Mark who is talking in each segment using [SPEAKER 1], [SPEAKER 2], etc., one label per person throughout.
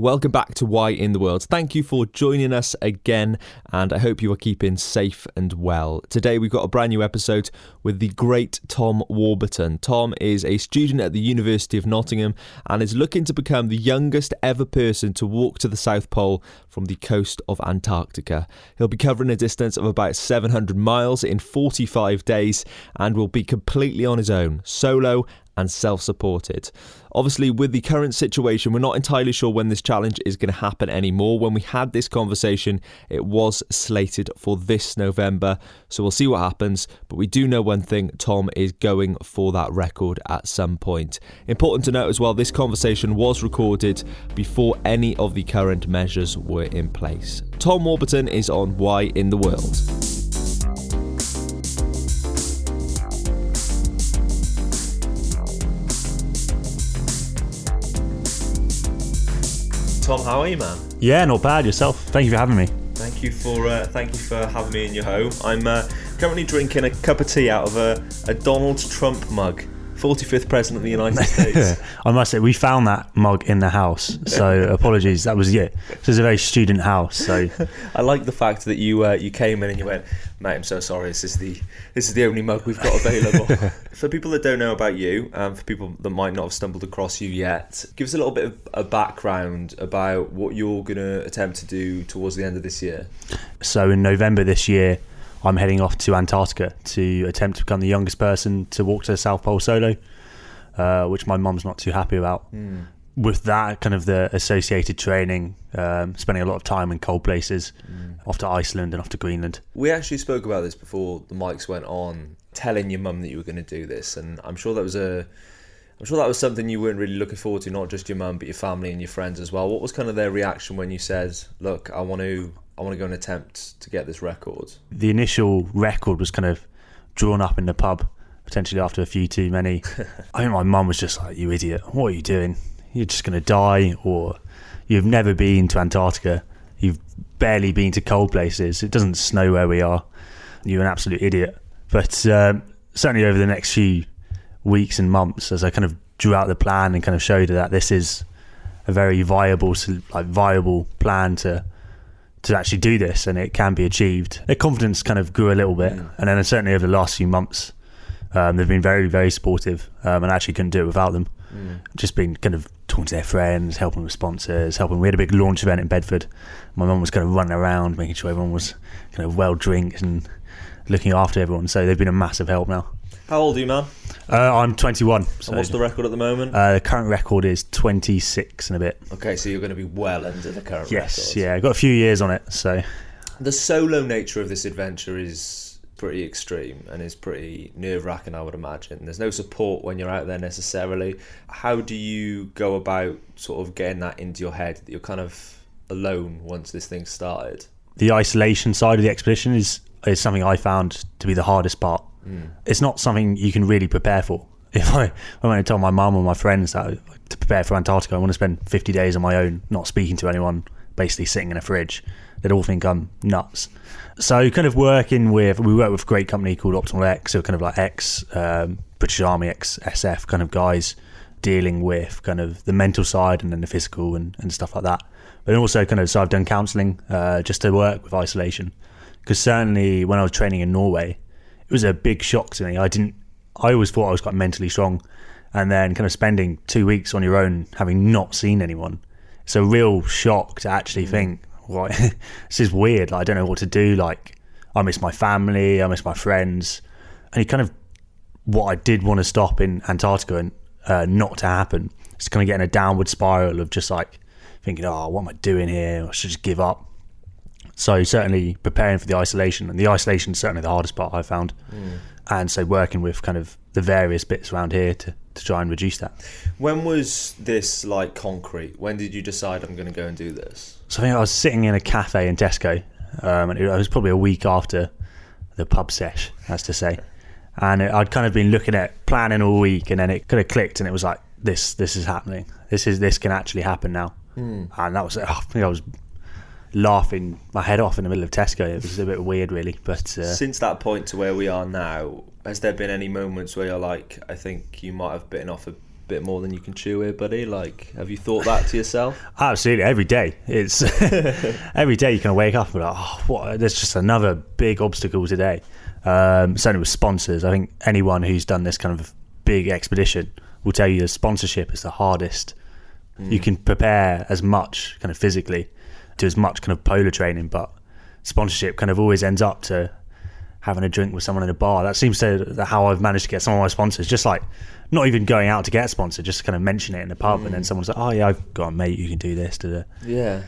[SPEAKER 1] Welcome back to Why in the World. Thank you for joining us again, and I hope you are keeping safe and well. Today, we've got a brand new episode with the great Tom Warburton. Tom is a student at the University of Nottingham and is looking to become the youngest ever person to walk to the South Pole from the coast of Antarctica. He'll be covering a distance of about 700 miles in 45 days and will be completely on his own, solo and self supported. Obviously, with the current situation, we're not entirely sure when this challenge is going to happen anymore. When we had this conversation, it was slated for this November, so we'll see what happens. But we do know one thing Tom is going for that record at some point. Important to note as well, this conversation was recorded before any of the current measures were in place. Tom Warburton is on Why in the World. Tom, how are you, man?
[SPEAKER 2] Yeah, not bad. Yourself? Thank you for having me.
[SPEAKER 1] Thank you for uh, thank you for having me in your home. I'm uh, currently drinking a cup of tea out of a, a Donald Trump mug. 45th president of the United States.
[SPEAKER 2] I must say, we found that mug in the house. So apologies. That was it. This is a very student house. So
[SPEAKER 1] I like the fact that you uh, you came in and you went, mate. I'm so sorry. This is the this is the only mug we've got available. for people that don't know about you, and um, for people that might not have stumbled across you yet, give us a little bit of a background about what you're going to attempt to do towards the end of this year.
[SPEAKER 2] So in November this year, I'm heading off to Antarctica to attempt to become the youngest person to walk to the South Pole solo, uh, which my mum's not too happy about. Mm. With that, kind of the associated training, um, spending a lot of time in cold places, mm. off to Iceland and off to Greenland.
[SPEAKER 1] We actually spoke about this before the mics went on, telling your mum that you were going to do this, and I'm sure that was a I'm sure that was something you weren't really looking forward to, not just your mum, but your family and your friends as well. What was kind of their reaction when you said, "Look, I want to I want to go and attempt to get this record.
[SPEAKER 2] The initial record was kind of drawn up in the pub, potentially after a few too many. I think my mum was just like, "You idiot! What are you doing? You're just going to die, or you've never been to Antarctica. You've barely been to cold places. It doesn't snow where we are. You're an absolute idiot." But um, certainly over the next few weeks and months, as I kind of drew out the plan and kind of showed her that this is a very viable, like viable plan to to actually do this and it can be achieved. Their confidence kind of grew a little bit, and then certainly over the last few months, um, they've been very, very supportive, um, and I actually couldn't do it without them. Mm. Just been kind of talking to their friends, helping with sponsors, helping. We had a big launch event in Bedford. My mum was kind of running around, making sure everyone was kind of well drinked and looking after everyone. So they've been a massive help now.
[SPEAKER 1] How old are you, man?
[SPEAKER 2] Uh, I'm 21.
[SPEAKER 1] So what's the record at the moment?
[SPEAKER 2] Uh, the current record is 26 and a bit.
[SPEAKER 1] Okay, so you're going to be well under the current
[SPEAKER 2] yes,
[SPEAKER 1] record.
[SPEAKER 2] yeah, I've got a few years on it. So
[SPEAKER 1] the solo nature of this adventure is pretty extreme and is pretty nerve wracking, I would imagine. There's no support when you're out there necessarily. How do you go about sort of getting that into your head that you're kind of alone once this thing started?
[SPEAKER 2] The isolation side of the expedition is is something I found to be the hardest part Mm. It's not something you can really prepare for. If I, when I went to tell my mum or my friends that to prepare for Antarctica, I want to spend 50 days on my own, not speaking to anyone, basically sitting in a fridge, they'd all think I'm nuts. So, kind of working with, we work with a great company called Optimal X, so kind of like ex um, British Army, ex SF kind of guys dealing with kind of the mental side and then the physical and, and stuff like that. But also, kind of, so I've done counselling uh, just to work with isolation. Because certainly when I was training in Norway, it was a big shock to me. I didn't. I always thought I was quite mentally strong, and then kind of spending two weeks on your own, having not seen anyone, it's a real shock to actually mm. think, right, this is weird. Like, I don't know what to do. Like, I miss my family, I miss my friends, and you kind of what I did want to stop in Antarctica and uh, not to happen. It's kind of getting a downward spiral of just like thinking, oh, what am I doing here? I should just give up. So certainly preparing for the isolation, and the isolation is certainly the hardest part I found. Mm. And so working with kind of the various bits around here to, to try and reduce that.
[SPEAKER 1] When was this like concrete? When did you decide I'm going to go and do this?
[SPEAKER 2] So I think I was sitting in a cafe in Tesco, um, and it was probably a week after the pub sesh, as to say. And it, I'd kind of been looking at planning all week, and then it kind of clicked, and it was like, this, this is happening. This is this can actually happen now. Mm. And that was, I think I was laughing my head off in the middle of Tesco. It was a bit weird, really. But uh,
[SPEAKER 1] since that point to where we are now, has there been any moments where you're like, I think you might have bitten off a bit more than you can chew here, buddy. Like, have you thought that to yourself?
[SPEAKER 2] Absolutely, every day. It's every day you kind of wake up and like, oh, what? There's just another big obstacle today. Um, certainly with sponsors, I think anyone who's done this kind of big expedition will tell you the sponsorship is the hardest. You can prepare as much kind of physically, do as much kind of polar training, but sponsorship kind of always ends up to having a drink with someone in a bar. That seems to how I've managed to get some of my sponsors. Just like not even going out to get a sponsor, just kind of mention it in the pub, and then mm. someone's like, "Oh yeah, I've got a mate who can do this." Da, da.
[SPEAKER 1] Yeah.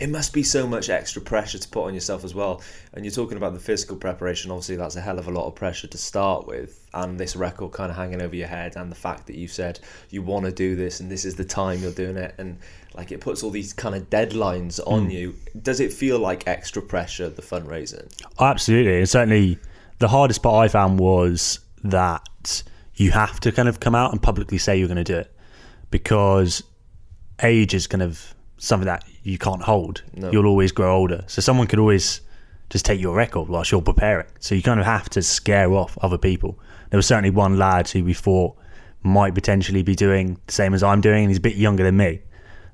[SPEAKER 1] It must be so much extra pressure to put on yourself as well. And you're talking about the physical preparation. Obviously, that's a hell of a lot of pressure to start with. And this record kind of hanging over your head, and the fact that you've said you want to do this and this is the time you're doing it. And like it puts all these kind of deadlines on hmm. you. Does it feel like extra pressure, the fundraising?
[SPEAKER 2] Oh, absolutely, and certainly the hardest part I found was that you have to kind of come out and publicly say you're going to do it because age is kind of something that you can't hold.
[SPEAKER 1] No.
[SPEAKER 2] You'll always grow older, so someone could always just take your record whilst you're preparing. So you kind of have to scare off other people. There was certainly one lad who we thought might potentially be doing the same as I'm doing, and he's a bit younger than me.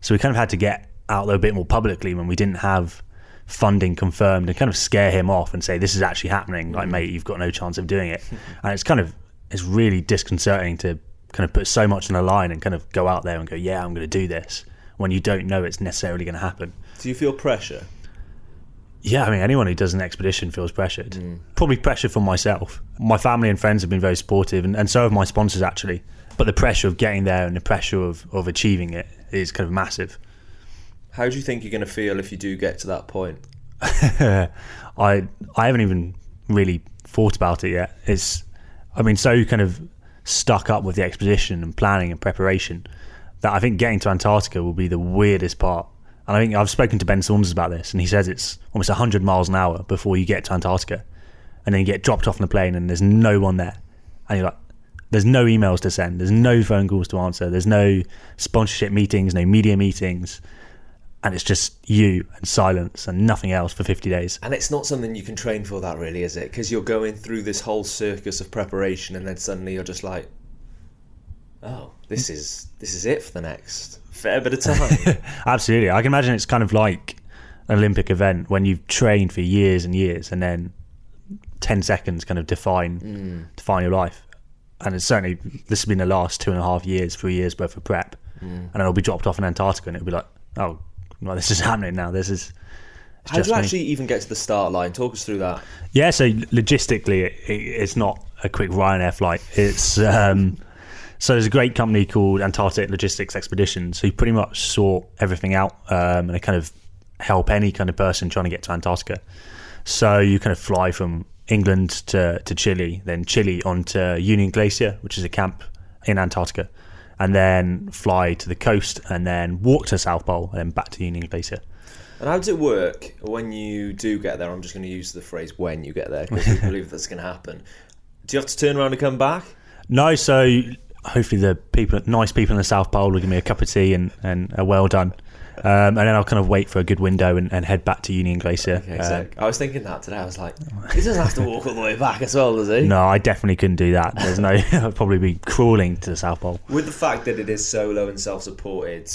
[SPEAKER 2] So we kind of had to get out there a bit more publicly when we didn't have funding confirmed and kind of scare him off and say this is actually happening like mm. mate you've got no chance of doing it and it's kind of it's really disconcerting to kind of put so much on the line and kind of go out there and go yeah i'm going to do this when you don't know it's necessarily going to happen.
[SPEAKER 1] Do you feel pressure?
[SPEAKER 2] yeah i mean anyone who does an expedition feels pressured. Hmm. Probably pressure from myself. My family and friends have been very supportive and, and so have my sponsors actually. But the pressure of getting there and the pressure of, of achieving it is kind of massive.
[SPEAKER 1] How do you think you're going to feel if you do get to that point?
[SPEAKER 2] I I haven't even really thought about it yet. It's I've been so kind of stuck up with the expedition and planning and preparation that I think getting to Antarctica will be the weirdest part. And I think I've spoken to Ben Saunders about this, and he says it's almost 100 miles an hour before you get to Antarctica, and then you get dropped off on the plane, and there's no one there, and you're like, there's no emails to send, there's no phone calls to answer, there's no sponsorship meetings, no media meetings, and it's just you and silence and nothing else for 50 days.
[SPEAKER 1] And it's not something you can train for, that really, is it? Because you're going through this whole circus of preparation, and then suddenly you're just like, "Oh, this mm. is this is it for the next fair bit of time."
[SPEAKER 2] Absolutely. I can imagine it's kind of like an Olympic event when you've trained for years and years and then 10 seconds kind of define mm. define your life. And it's certainly, this has been the last two and a half years, three years worth of prep. Mm. And then I'll be dropped off in Antarctica and it'll be like, oh, well, this is happening now. This is.
[SPEAKER 1] How do you
[SPEAKER 2] me.
[SPEAKER 1] actually even get to the start line? Talk us through that.
[SPEAKER 2] Yeah, so logistically, it, it, it's not a quick Ryanair flight. It's um, so there's a great company called Antarctic Logistics Expeditions who pretty much sort everything out um, and they kind of help any kind of person trying to get to Antarctica. So you kind of fly from England to, to Chile, then Chile onto Union Glacier, which is a camp in Antarctica, and then fly to the coast and then walk to South Pole and then back to Union Glacier.
[SPEAKER 1] And how does it work when you do get there? I'm just going to use the phrase "when you get there" because we believe that's going to happen. Do you have to turn around and come back?
[SPEAKER 2] No, so hopefully the people, nice people in the South Pole, will give me a cup of tea and, and a well done. Um, and then I'll kind of wait for a good window and, and head back to Union Glacier.
[SPEAKER 1] Okay,
[SPEAKER 2] Uh,
[SPEAKER 1] I was thinking that today. I was like, he doesn't have to walk all the way back as well, does he?
[SPEAKER 2] no, I definitely couldn't do that. There's no, I'd probably be crawling to the South Pole.
[SPEAKER 1] With the fact that it is solo and self-supported,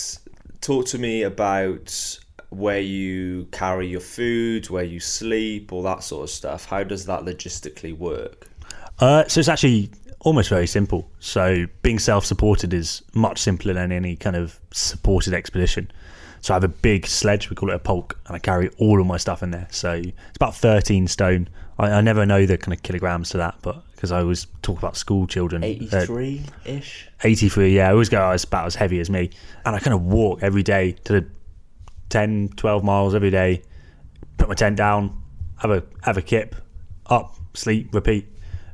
[SPEAKER 1] talk to me about where you carry your food, where you sleep, all that sort of stuff. How does that logistically work?
[SPEAKER 2] Uh, so it's actually almost very simple. So being self-supported is much simpler than any kind of supported expedition. So I have a big sledge, we call it a pulk, and I carry all of my stuff in there. So it's about 13 stone. I, I never know the kind of kilograms to that, but because I always talk about school children. uh,
[SPEAKER 1] Eighty-three ish.
[SPEAKER 2] 83, yeah. I always go, oh, it's about as heavy as me. And I kind of walk every day to the 10, 12 miles every day, put my tent down, have a have a kip, up, sleep, repeat.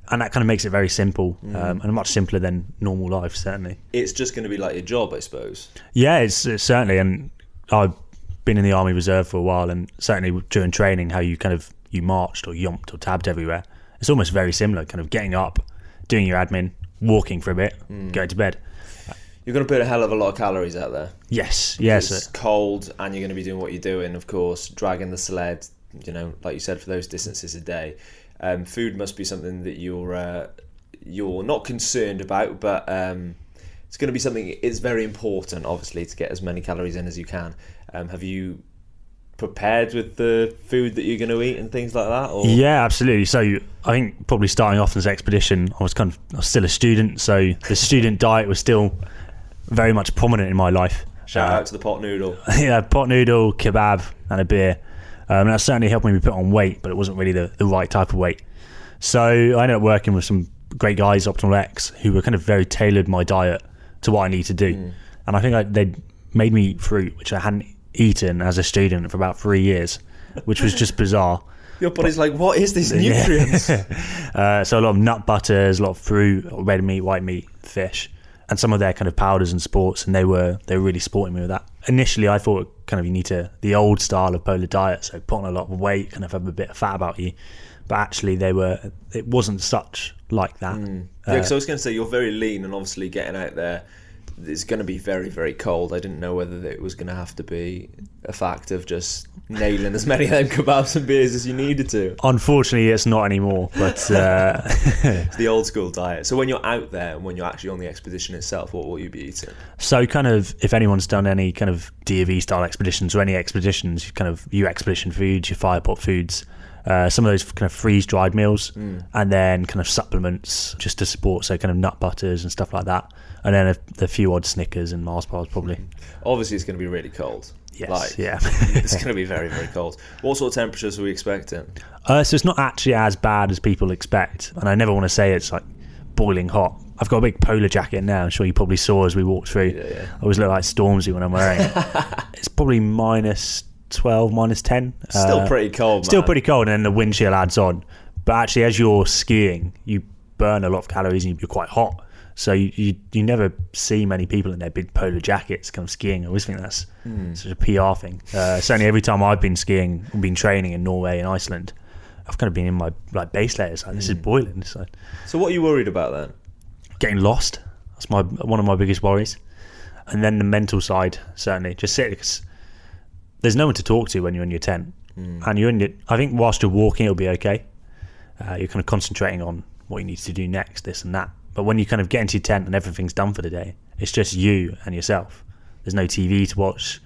[SPEAKER 2] And that kind of makes it very simple um, and much simpler than normal life, certainly.
[SPEAKER 1] It's just going to be like your job, I suppose.
[SPEAKER 2] Yeah, it's, it's certainly. And I've been in the Army Reserve for a while, and certainly during training, how you kind of you marched or yomped or tabbed everywhere. It's almost very similar, kind of getting up, doing your admin, walking for a bit, going to bed.
[SPEAKER 1] You're going to put a hell of a lot of calories out there.
[SPEAKER 2] Yes, yes.
[SPEAKER 1] It's cold, and you're going to be doing what you're doing, of course, dragging the sled. You know, like you said, for those distances a day. Um, food must be something that you're uh, you're not concerned about, but um, it's going to be something. It's very important, obviously, to get as many calories in as you can. Um, have you prepared with the food that you're going to eat and things like that? Or?
[SPEAKER 2] Yeah, absolutely. So I think probably starting off this expedition, I was kind of I was still a student, so the student diet was still very much prominent in my life.
[SPEAKER 1] Shout out to the pot noodle.
[SPEAKER 2] yeah, pot noodle, kebab, and a beer. Um, and that certainly helped me put on weight, but it wasn't really the, the right type of weight. So I ended up working with some great guys, Optimal X, who were kind of very tailored my diet to what I need to do.
[SPEAKER 1] Mm.
[SPEAKER 2] And I think I, they made me eat fruit, which I hadn't eaten as a student for about three years, which was just bizarre.
[SPEAKER 1] Your body's like, what is this nutrients?
[SPEAKER 2] uh, so a lot of nut butters, a lot of fruit, red meat, white meat, fish, and some of their kind of powders and sports, and they were they were really supporting me with that. Initially, I thought kind of you need to the old style of polar diet, so put on a lot of weight, kind of have a bit of fat about you. But actually, they were it wasn't such like that.
[SPEAKER 1] Mm. yeah, because I was going to say you're very lean, and obviously getting out there it's going to be very very cold. I didn't know whether it was going to have to be a fact of just nailing as many of them kebabs and beers as you needed to.
[SPEAKER 2] Unfortunately, it's not anymore. But uh...
[SPEAKER 1] it's the old school diet. So when you're out there and when you're actually on the expedition itself, what will you be eating?
[SPEAKER 2] So kind of if anyone's done any kind of DofE style expeditions or any expeditions, kind of your expedition foods, your fire pot foods. Uh, some of those kind of freeze dried meals,
[SPEAKER 1] mm.
[SPEAKER 2] and then kind of supplements just to support, so kind of nut butters and stuff like that and then a, a few odd Snickers and Mars bars probably.
[SPEAKER 1] Obviously, it's going to be really cold.
[SPEAKER 2] Yes,
[SPEAKER 1] like,
[SPEAKER 2] yeah.
[SPEAKER 1] it's going to be very, very cold. What sort of temperatures are we expecting?
[SPEAKER 2] Uh, so it's not actually as bad as people expect, and I never want to say it's like boiling hot. I've got a big polar jacket now. I'm sure you probably saw as we walked through.
[SPEAKER 1] Yeah, yeah.
[SPEAKER 2] I always look like Stormzy when I'm wearing it. it's probably minus 12, minus 10.
[SPEAKER 1] Still uh, pretty cold,
[SPEAKER 2] Still
[SPEAKER 1] man.
[SPEAKER 2] pretty cold, and then the wind chill adds on. But actually, as you're skiing, you burn a lot of calories and you're quite hot. So you, you, you never see many people in their big polar jackets kind of skiing. I always think that's
[SPEAKER 1] mm.
[SPEAKER 2] such a PR thing. Uh, certainly, every time I've been skiing, been training in Norway and Iceland, I've kind of been in my like base layers. Like this mm. is hmm. boiling. So.
[SPEAKER 1] so what are you worried about then?
[SPEAKER 2] Getting lost. That's my one of my biggest worries. And then the mental side, certainly, just sit because there's no one to talk to when you're in your tent,
[SPEAKER 1] mm.
[SPEAKER 2] and you're in it. I think whilst you're walking, it'll be okay. Uh, you're kind of concentrating on what you need to do next, this and that. But when you kind of get into your tent and everything's done for the day, it's just you and yourself. There's no TV to watch.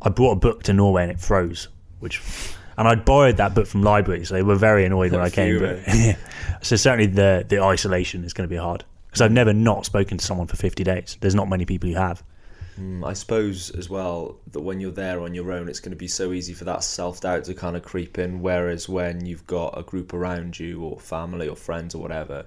[SPEAKER 2] I brought a book to Norway and it froze, which, and I'd borrowed that book from libraries. So they were very annoyed when I came. But, so certainly the the isolation is going to be hard because I've never not spoken to someone for 50 days. There's not many people who have.
[SPEAKER 1] Mm, I suppose as well that when you're there on your own, it's going to be so easy for that self doubt to kind of creep in. Whereas when you've got a group around you, or family, or friends, or whatever,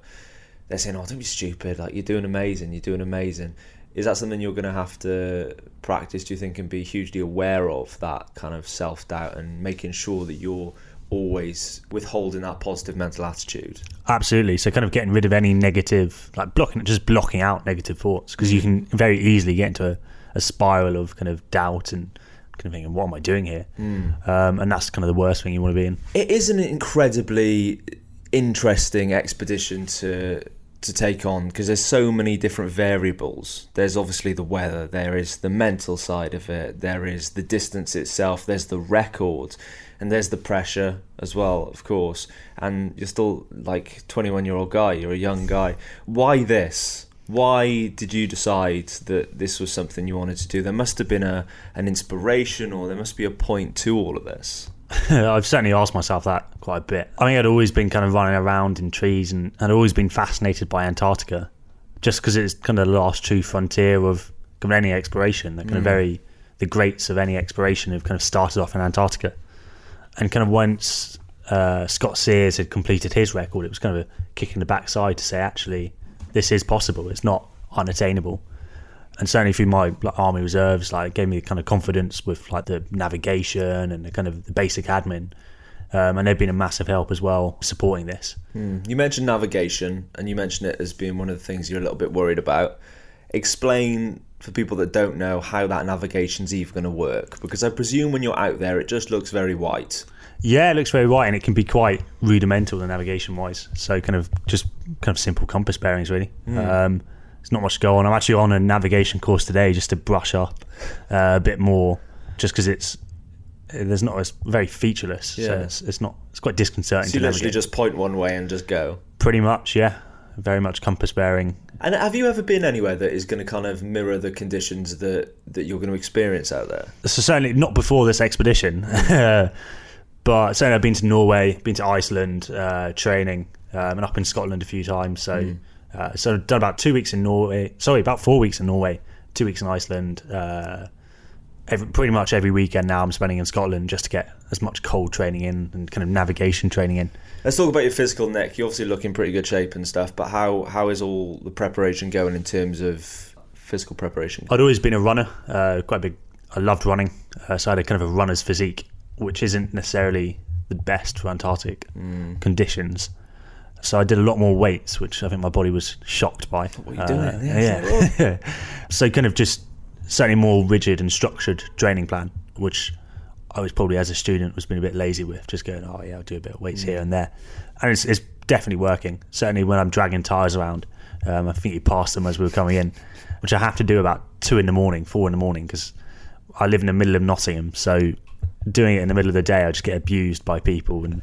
[SPEAKER 1] they're saying, "Oh, don't be stupid! Like you're doing amazing. You're doing amazing." Is that something you're going to have to practice? Do you think and be hugely aware of that kind of self doubt and making sure that you're always withholding that positive mental attitude?
[SPEAKER 2] Absolutely. So kind of getting rid of any negative, like blocking, just blocking out negative thoughts because you can very easily get into a, a, spiral of kind of doubt and kind of thinking, "What am I doing here?"
[SPEAKER 1] Mm.
[SPEAKER 2] Um, and that's kind of the worst thing you want to be in.
[SPEAKER 1] It is an incredibly interesting expedition to to take on because there's so many different variables. There's obviously the weather, there is the mental side of it, there is the distance itself, there's the record, and there's the pressure as well, of course. And you're still like 21 year old guy, you're a young guy. Why this? Why did you decide that this was something you wanted to do? There must have been a an inspiration, or there must be a point to all of this.
[SPEAKER 2] I've certainly asked myself that quite a bit. I think I'd always been kind of running around in trees and I'd always been fascinated by Antarctica just because it's kind of the last true frontier of kind of any exploration. That kind mm. of very, the greats of any exploration have kind of started off in Antarctica. And kind of once uh, Scott Sears had completed his record, it was kind of a kick in the backside to say, actually, this is possible. It's not unattainable and certainly through my like, army reserves, like it gave me the kind of confidence with like the navigation and the kind of the basic admin. Um, and they've been a massive help as well supporting this.
[SPEAKER 1] Mm. You mentioned navigation, and you mentioned it as being one of the things you're a little bit worried about. Explain for people that don't know how that navigation's even going to work, because I presume when you're out there, it just looks very white.
[SPEAKER 2] Yeah, it looks very white, and it can be quite rudimental, the navigation wise. So kind of just kind of simple compass bearings, really.
[SPEAKER 1] Mm.
[SPEAKER 2] Um, there's not much to go on. I'm actually on a navigation course today just to brush up uh, a bit more, just because it's there's not it's very featureless. Yeah. So it's, it's not it's quite disconcerting.
[SPEAKER 1] So you literally navigate. just point one way and just go.
[SPEAKER 2] Pretty much, yeah. very much compass bearing.
[SPEAKER 1] And have you ever been anywhere that is going to kind of mirror the conditions that that you're going to experience out there?
[SPEAKER 2] So certainly not before this expedition, but certainly I've been to Norway, been to Iceland, uh, training, um, and up in Scotland a few times. So, uh, so done about two weeks in Norway. Sorry, about four weeks in Norway, two weeks in Iceland. Uh, every, pretty much every weekend now I'm spending in Scotland just to get as much cold training in and kind of navigation training in.
[SPEAKER 1] Let's talk about your physical, Nick. You're obviously looking pretty good shape and stuff, but how how is all the preparation going in terms of physical preparation?
[SPEAKER 2] I'd always been a runner, uh, quite big. I loved running, uh, so I had a kind of a runner's physique, which isn't necessarily the best for Antarctic conditions. So I did a lot more weights, which I think my body was shocked by.
[SPEAKER 1] What are you doing?
[SPEAKER 2] Uh,
[SPEAKER 1] Yeah,
[SPEAKER 2] yeah. so kind of just certainly more rigid and structured training plan, which I was probably as a student was being a bit lazy with, just going, oh yeah, I'll do a bit of weights here and there, and it's, it's definitely working. Certainly when I'm dragging tires around, um, I think you passed them as we were coming in, which I have to do about two in the morning, four in the morning, because I live in the middle of Nottingham, so doing it in the middle of the day, I just get abused by people and.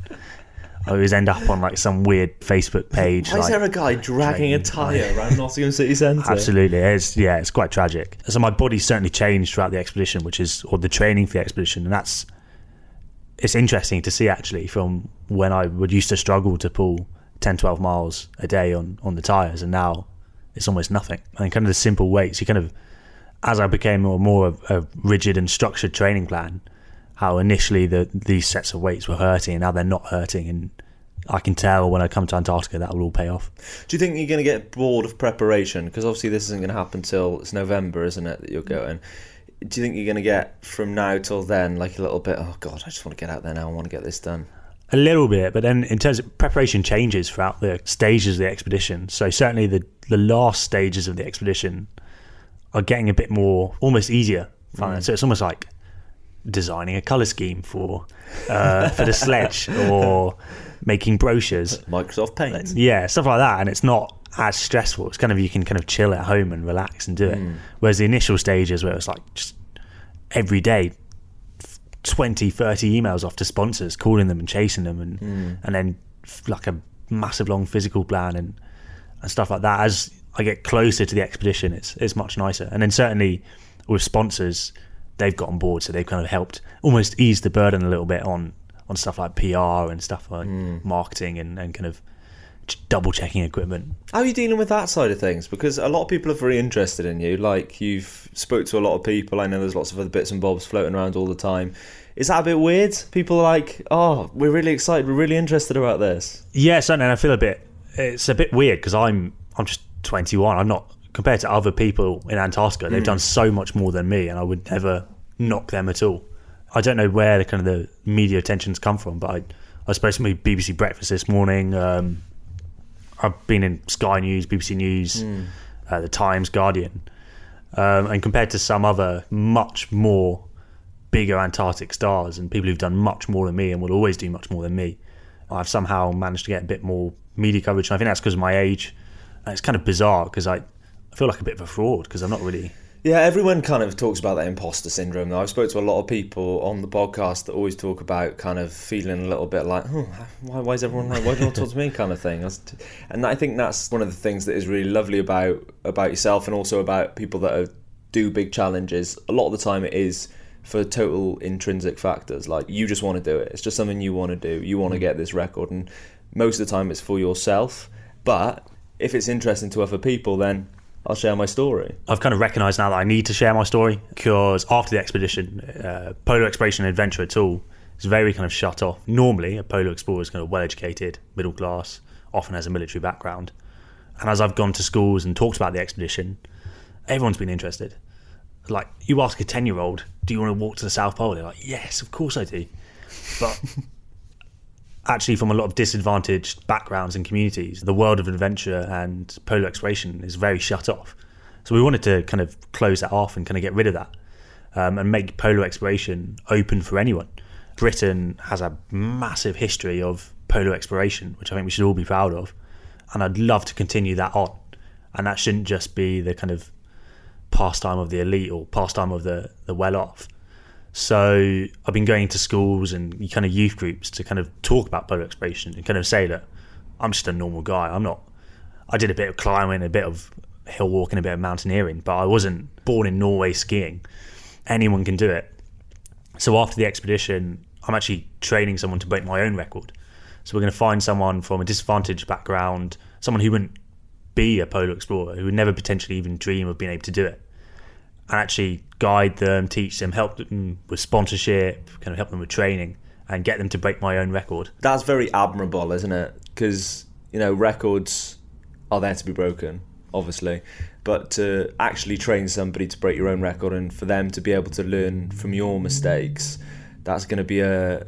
[SPEAKER 2] I always end up on like some weird Facebook page.
[SPEAKER 1] Why is there a guy dragging a tyre around Nottingham City Centre?
[SPEAKER 2] Absolutely, it's yeah, it's quite tragic. So my body certainly changed throughout the expedition, which is or the training for the expedition, and that's it's interesting to see actually from when I would used to struggle to pull 10, 12 miles a day on on the tires, and now it's almost nothing. And kind of the simple weights, you kind of as I became more more of a rigid and structured training plan, how initially the these sets of weights were hurting, and now they're not hurting, and I can tell when I come to Antarctica that will all pay off.
[SPEAKER 1] Do you think you're going to get bored of preparation? Because obviously this isn't going to happen till it's November, isn't it? That you're going. Do you think you're going to get from now till then like a little bit? Oh God, I just want to get out there now. I want to get this done.
[SPEAKER 2] A little bit, but then in terms of preparation changes throughout the stages of the expedition. So certainly the the last stages of the expedition are getting a bit more, almost easier.
[SPEAKER 1] Mm.
[SPEAKER 2] So it's almost like designing a color scheme for uh, for the sledge or making brochures.
[SPEAKER 1] Microsoft Paint.
[SPEAKER 2] Yeah, stuff like that, and it's not as stressful. It's kind of you can kind of chill at home and relax and do it. Whereas the initial stages where it was like just every day 20 30 emails off to sponsors calling them and chasing them and and then like a massive long physical plan and and stuff like that as I get closer to the expedition it's it's much nicer and then certainly with sponsors they've got on board so they've kind of helped almost ease the burden a little bit on on stuff like PR and stuff like hmm. marketing and, and kind of double checking equipment
[SPEAKER 1] How are you dealing with that side of things? Because a lot of people are very interested in you. Like you've spoke to a lot of people. I know there's lots of other bits and bobs floating around all the time. Is that a bit weird? People are like, "Oh, we're really excited. We're really interested about this."
[SPEAKER 2] Yeah, certainly. And I feel a bit. It's a bit weird because I'm I'm just 21. I'm not compared to other people in Antarctica. They've done so much more than me, and I would never knock them at all. I don't know where the kind of the media attentions come from, but I I was supposed to be BBC Breakfast this morning. Um, I've been in Sky News, BBC News, uh, the Times, Guardian, um, and compared to some other much more bigger Antarctic stars and people who've done much more than me and will always do much more than me, I've somehow managed to get a bit more media coverage. And I think that's because of my age. And it's kind of bizarre because I, I feel like a bit of a fraud because I'm not really.
[SPEAKER 1] Yeah, everyone kind of talks about that imposter syndrome. Though I've spoke to a lot of people on the podcast that always talk about kind of feeling a little bit like, oh, why, why is everyone like, why do you not talk to me, kind of thing. And I think that's one of the things that is really lovely about about yourself, and also about people that are, do big challenges. A lot of the time, it is for total intrinsic factors. Like you just want to do it. It's just something you want to do. You want to mm. get this record, and most of the time, it's for yourself. But if it's interesting to other people, then I'll share my story.
[SPEAKER 2] I've kind of recognised now that I need to share my story because after the expedition, uh, Polar Exploration and Adventure at all is very kind of shut off. Normally, a polar explorer is kind of well educated, middle class, often has a military background. And as I've gone to schools and talked about the expedition, everyone's been interested. Like, you ask a 10 year old, do you want to walk to the South Pole? They're like, yes, of course I do. But actually, from a lot of disadvantaged backgrounds and communities, the world of adventure and polar exploration is very shut off. So we wanted to kind of close that off and kind of get rid of that um, and make polar exploration open for anyone. Britain has a massive history of polar exploration, which I think we should all be proud of. And I'd love to continue that on. And that shouldn't just be the kind of pastime of the elite or pastime of the, the well off. So I've been going to schools and kind of youth groups to kind of talk about polar exploration and kind of say that I'm just a normal guy. I'm not I did a bit of climbing, a bit of hill walking, a bit of mountaineering, but I wasn't born in Norway skiing. Anyone can do it. So after the expedition, I'm actually training someone to break my own record. So we're going to find someone from a disadvantaged background, someone who wouldn't be a polar explorer, who would never potentially even dream of being able to do it, and actually guide them, teach them, help them with sponsorship, kind of help them with training, and get them to break my own record.
[SPEAKER 1] That's very admirable, isn't it? Because you know records are there to be broken, obviously, but to actually train somebody to break your own record and for them to be able to learn from your mistakes, that's going to be a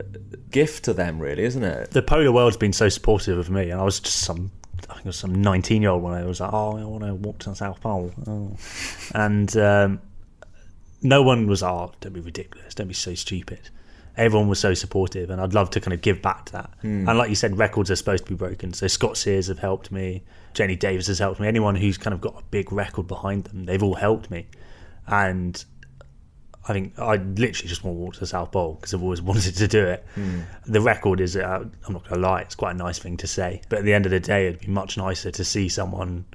[SPEAKER 1] gift to them, really, isn't it?
[SPEAKER 2] The polar world's been so supportive of me, and I was just some. I think was some 19 year old when I was like, oh, I want to walk to the South Pole. Oh. And um, no one was, oh, don't be ridiculous, don't be so stupid. Everyone was so supportive, and I'd love to kind of give back to that. And like you said, records are supposed to be broken. So Scott Sears have helped me, Jenny Davis has helped me. Anyone who's kind of got a big record behind them, they've all helped me. And I think I literally just want to walk to the South Pole because I've always wanted to do it. The record is, uh, I'm not going to lie, it's quite a nice thing to say. But at the end of the day, it'd be much nicer to see someone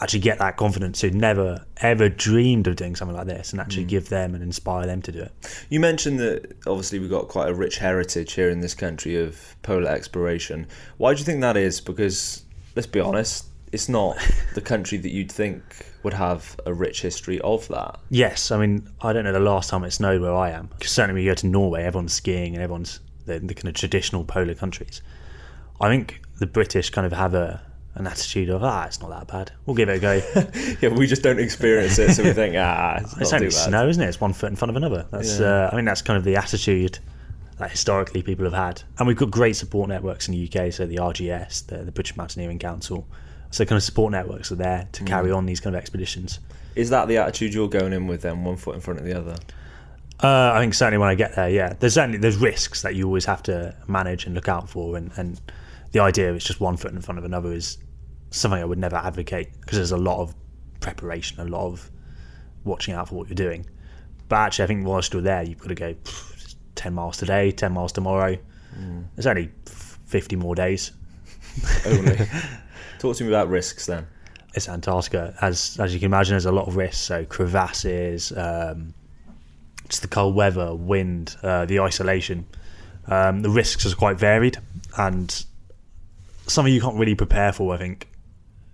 [SPEAKER 2] actually get that confidence who never ever dreamed of doing something like this and actually mm. give them and inspire them to do it.
[SPEAKER 1] You mentioned that obviously we've got quite a rich heritage here in this country of polar exploration. Why do you think that is? Because let's be honest, it's not the country that you'd think would have a rich history of that.
[SPEAKER 2] Yes, I mean, I don't know the last time it snowed where I am. certainly when you go to Norway, everyone's skiing and everyone's the, the kind of traditional polar countries. I think the British kind of have a an attitude of ah, it's not that bad. We'll give it a go.
[SPEAKER 1] Yeah, we just don't experience it, so we think ah, it's,
[SPEAKER 2] it's
[SPEAKER 1] not
[SPEAKER 2] only snow, isn't it? It's one foot in front of another. That's
[SPEAKER 1] Yeah.
[SPEAKER 2] uh, I mean that's kind of the attitude that historically people have had, and we've got great support networks in the UK. So the RGS, the, the British Mountaineering Council, so kind of support networks are there to carry on these kind of expeditions.
[SPEAKER 1] Is that the attitude you're going in with then, one foot in front of the other?
[SPEAKER 2] Uh, I think certainly when I get there, yeah, there's certainly there's risks that you always have to manage and look out for, and, and the idea of it's just one foot in front of another is something I would never advocate because there's a lot of preparation, a lot of watching out for what you're doing. But actually, I think whilst you're there, you've got to go ten miles today, ten miles tomorrow. There's only fifty more days.
[SPEAKER 1] Only. Talk to me about risks then.
[SPEAKER 2] It's Antarctica, as as you can imagine, there's a lot of risks. So crevasses, um, just the cold weather, wind, uh, the isolation. Um, the risks are quite varied, and something you can't really prepare for. I think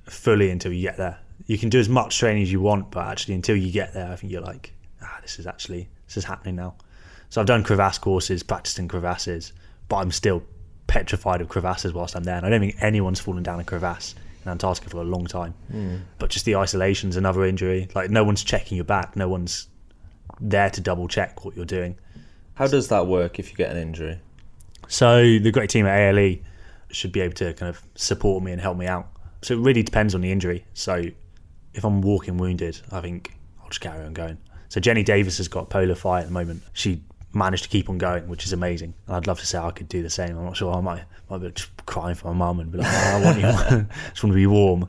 [SPEAKER 2] fully until you get there. You can do as much training as you want, but actually until you get there, I think you're like, ah, this is actually this is happening now. So I've done crevasse courses, practiced in crevasses, but I'm still petrified of crevasses whilst I'm there. And I don't think anyone's fallen down a crevasse in Antarctica for a long time. But just the isolation's another injury. Like no one's checking your back, no one's there to double check what you're doing.
[SPEAKER 1] How does that work if you get an injury?
[SPEAKER 2] So the great team at ALE should be able to kind of support me and help me out. So it really depends on the injury. So if I'm walking wounded, I think I'll just carry on going. So Jenny Davis has got polar thigh at the moment. She managed to keep on going, which is amazing. And I'd love to say I could do the same. I'm not sure. I might, might be crying for my mum and be like, oh, I want you. just want to be warm.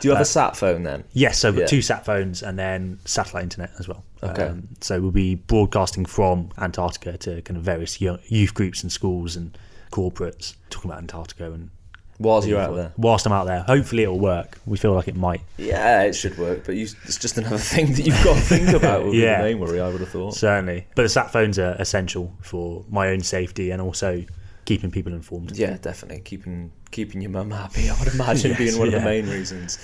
[SPEAKER 1] Do you have a sat phone then?
[SPEAKER 2] Yes, so I've got
[SPEAKER 1] Yeah.
[SPEAKER 2] two sat phones and then satellite internet as well.
[SPEAKER 1] Okay.
[SPEAKER 2] Um, so we'll be broadcasting from Antarctica to kind of various youth groups and schools and corporates talking about Antarctica and
[SPEAKER 1] Whilst you're out there.
[SPEAKER 2] whilst I'm out there. Hopefully it'll work. We feel like it might.
[SPEAKER 1] Yeah, it should work, but you, it's just another thing that you've got to think about. Would
[SPEAKER 2] Yeah.
[SPEAKER 1] be the main worry, I would have thought.
[SPEAKER 2] Certainly. But the sat phones are essential for my own safety and also keeping people informed.
[SPEAKER 1] Yeah, definitely keeping keeping your mum happy. I would imagine
[SPEAKER 2] Yes,
[SPEAKER 1] being one of
[SPEAKER 2] yeah.
[SPEAKER 1] the main reasons.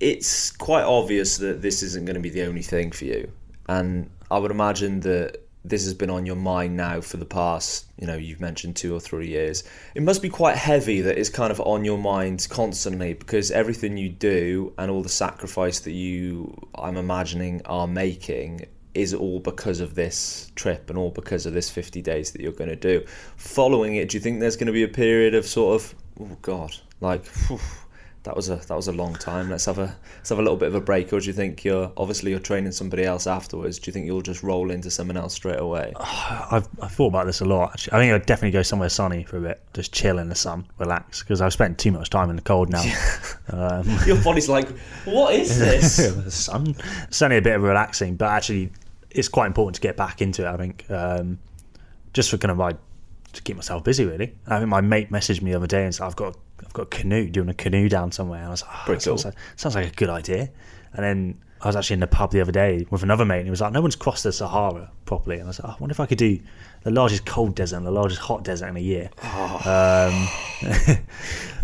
[SPEAKER 1] It's quite obvious that this isn't going to be the only thing for you, and I would imagine that this has been on your mind now for the past, you know, you've mentioned two or three years. It must be quite heavy that it's kind of on your mind constantly because everything you do and all the sacrifice that you, I'm imagining, are making is all because of this trip and all because of this 50 days that you're going to do. Following it, do you think there's going to be a period of sort of, oh God, like, whew, that was a that was a long time. Let's have a let's have a little bit of a break. Or do you think you're obviously you're training somebody else afterwards? Do you think you'll just roll into someone else straight away?
[SPEAKER 2] I've, I've thought about this a lot. Actually. I think I'd definitely go somewhere sunny for a bit, just chill in the sun, relax, because I've spent too much time in the cold now. Um,
[SPEAKER 1] Your body's like, what is this?
[SPEAKER 2] sun. Certainly a bit of relaxing, but actually, it's quite important to get back into it. I think, um, just for kind of my to keep myself busy. Really, I think my mate messaged me the other day and said, "I've got I've got a canoe, doing a canoe down somewhere." And I was like, oh, sounds,
[SPEAKER 1] cool.
[SPEAKER 2] like, sounds like a good idea. And then I was actually in the pub the other day with another mate, and he was like, "No one's crossed the Sahara properly." And I was like, oh, "I wonder if I could do the largest cold desert and the largest hot desert in a year." Um,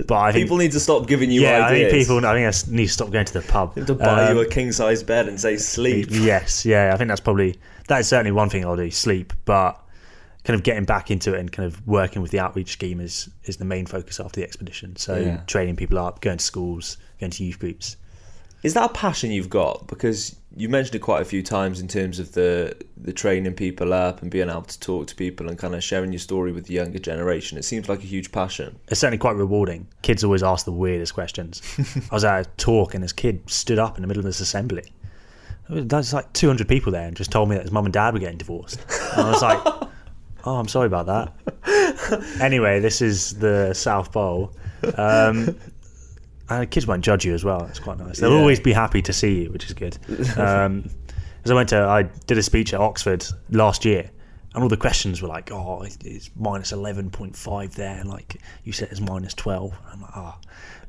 [SPEAKER 2] but I think
[SPEAKER 1] People need to stop giving you
[SPEAKER 2] yeah, I think people. I think I need to stop going to the pub.
[SPEAKER 1] to buy
[SPEAKER 2] Um,
[SPEAKER 1] you a king size bed and say sleep.
[SPEAKER 2] Yes, yeah, I think that's probably that is certainly one thing I'll do. Sleep, but kind of getting back into it and kind of working with the outreach scheme is is the main focus after the expedition. So
[SPEAKER 1] Yeah.
[SPEAKER 2] training people up, going to schools, going to youth groups.
[SPEAKER 1] Is that a passion you've got? Because you mentioned it quite a few times in terms of the the training people up and being able to talk to people and kind of sharing your story with the younger generation. It seems like a huge passion.
[SPEAKER 2] It's certainly quite rewarding. Kids always ask the weirdest questions. I was at a talk and this kid stood up in the middle of this assembly. There's like 200 people there and just told me that his mum and dad were getting divorced. And I was like, oh, I'm sorry about that. anyway, this is the South Pole. Um, and kids won't judge you as well. It's quite nice. They'll
[SPEAKER 1] Yeah.
[SPEAKER 2] always be happy to see you, which is good. Um, as I went to, I did a speech at Oxford last year, and all the questions were like, "Oh, it's- minus eleven point five there," and like you said, it's minus twelve. And I'm like, "Oh."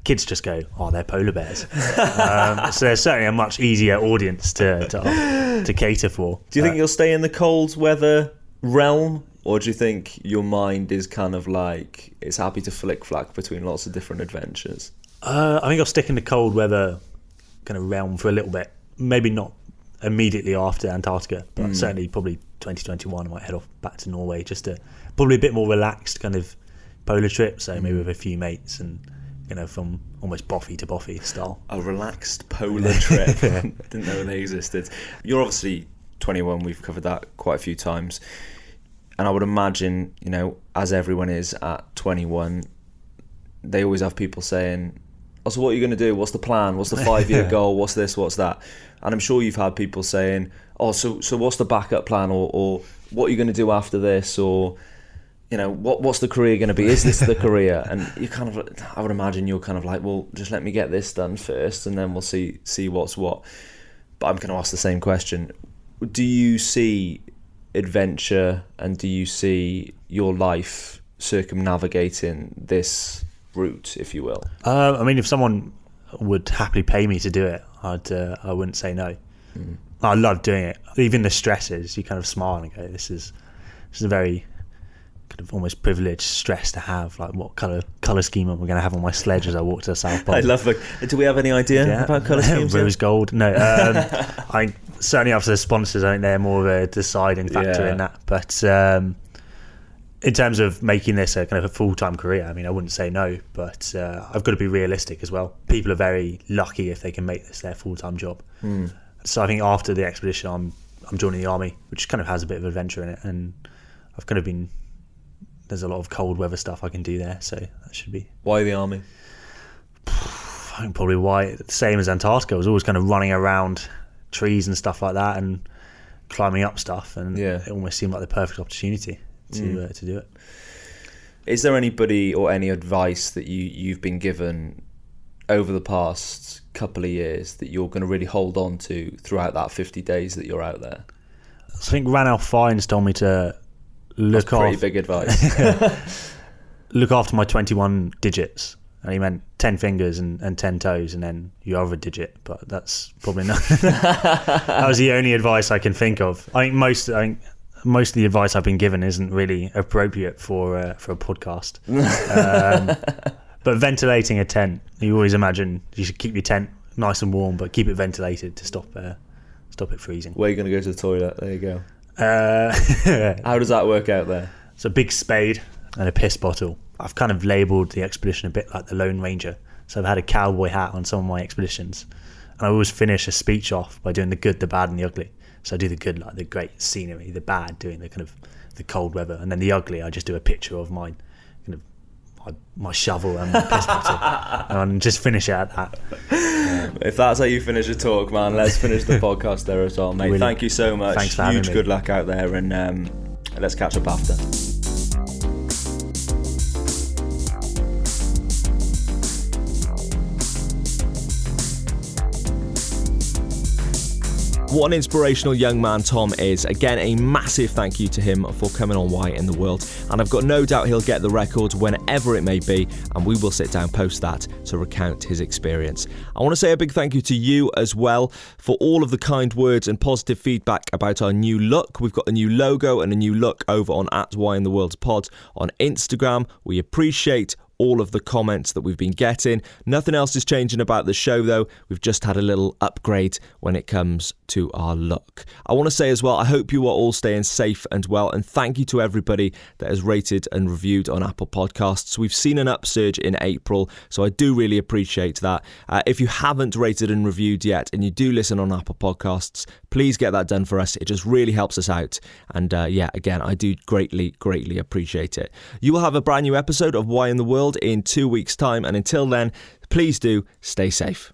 [SPEAKER 2] Kids just go, "Oh, they're polar bears." um, so they're certainly a much easier audience to to, to cater for.
[SPEAKER 1] Do you think
[SPEAKER 2] Uh,
[SPEAKER 1] you'll stay in the cold weather realm? Or do you think your mind is kind of like it's happy to flick flack between lots of different adventures?
[SPEAKER 2] Uh, I think I'll stick in the cold weather kind of realm for a little bit. Maybe not immediately after Antarctica, but certainly probably 2021. I might head off back to Norway just to probably a bit more relaxed kind of polar trip. So maybe with a few mates and you know from almost bothy to bothy style.
[SPEAKER 1] a relaxed polar trip. Didn't know they existed. You're obviously 21. We've covered that quite a few times, and I would imagine, you know, as everyone is at 21, they always have people saying, "Oh, so what are you going to do? What's the plan? What's the five-year goal? What's this? What's that?" And I'm sure you've had people saying, "Oh, so so what's the backup plan? Or or what are you going to do after this? Or you know, what what's the career going to be? Is this the career? And you kind of, I would imagine you're kind of like, well, just let me get this done first, and then we'll see see what's what. But I'm going to ask the same question: Do you see adventure, and do you see your life circumnavigating this route, if you will?
[SPEAKER 2] Uh, I mean, if someone would happily pay me to do it, I'd uh, I wouldn't say no. I love doing it. Even the stresses, you kind of smile and go, "This is this is a very kind of almost privileged stress to have. Like, what color color scheme am I going to have on my sledge as I walk to the South Pole?"
[SPEAKER 1] I love. Like, do we have any idea about colour schemes?
[SPEAKER 2] Rose gold. No, um, I certainly after the sponsors, I think they're more of a deciding factor
[SPEAKER 1] Yeah.
[SPEAKER 2] in that. But um, in terms of making this a kind of a full time career, I mean, I wouldn't say no, but uh, I've got to be realistic as well. People are very lucky if they can make this their full time job. So I think after the expedition, I'm I'm joining the army, which kind of has a bit of adventure in it, and I've kind of been. There's a lot of cold weather stuff I can do there, so that should be
[SPEAKER 1] Why the army?
[SPEAKER 2] I think probably why same as Antarctica I was always kind of running around trees and stuff like that and climbing up stuff and
[SPEAKER 1] Yeah.
[SPEAKER 2] it almost seemed like the perfect opportunity to uh, to do it.
[SPEAKER 1] Is there anybody or any advice that you you've been given over the past couple of years that you're going to really hold on to throughout that 50 days that you're out there?
[SPEAKER 2] I think Ranulph Fiennes told me to look
[SPEAKER 1] That's pretty
[SPEAKER 2] off,
[SPEAKER 1] big advice.
[SPEAKER 2] look after my 21 digits. And he meant 10 fingers and, and 10 toes, and then your other digit. But that's probably not. that was the only advice I can think of. I think most, I think most of the advice I've been given isn't really appropriate for uh, for a podcast. um, but ventilating a tent, you always imagine you should keep your tent nice and warm, but keep it ventilated to stop uh, stop it freezing.
[SPEAKER 1] Where are you going to go to the toilet? There you go.
[SPEAKER 2] Uh,
[SPEAKER 1] How does that work out there?
[SPEAKER 2] It's a big spade and a piss bottle. I've kind of labelled the expedition a bit like the Lone Ranger. So I've had a cowboy hat on some of my expeditions. And I always finish a speech off by doing the good, the bad and the ugly. So I do the good like the great scenery, the bad doing the kind of the cold weather, and then the ugly I just do a picture of mine kind of my, my shovel and my piss bottle and just finish it at that.
[SPEAKER 1] If that's how you finish a talk, man, let's finish the podcast there as well, mate.
[SPEAKER 2] Really.
[SPEAKER 1] Thank you so much.
[SPEAKER 2] Thanks for having
[SPEAKER 1] Huge
[SPEAKER 2] me.
[SPEAKER 1] good luck out there, and um, let's catch up after. What an inspirational young man Tom is. Again, a massive thank you to him for coming on Why in the World. And I've got no doubt he'll get the record whenever it may be, and we will sit down post that to recount his experience. I want to say a big thank you to you as well for all of the kind words and positive feedback about our new look. We've got a new logo and a new look over on at Why in the World Pod on Instagram. We appreciate all of the comments that we've been getting. Nothing else is changing about the show, though. We've just had a little upgrade when it comes to our look. I want to say as well, I hope you are all staying safe and well, and thank you to everybody that has rated and reviewed on Apple Podcasts. We've seen an upsurge in April, so I do really appreciate that. Uh, if you haven't rated and reviewed yet, and you do listen on Apple Podcasts, please get that done for us. It just really helps us out. And uh, yeah, again, I do greatly, greatly appreciate it. You will have a brand new episode of Why in the World in two weeks' time. And until then, please do stay safe.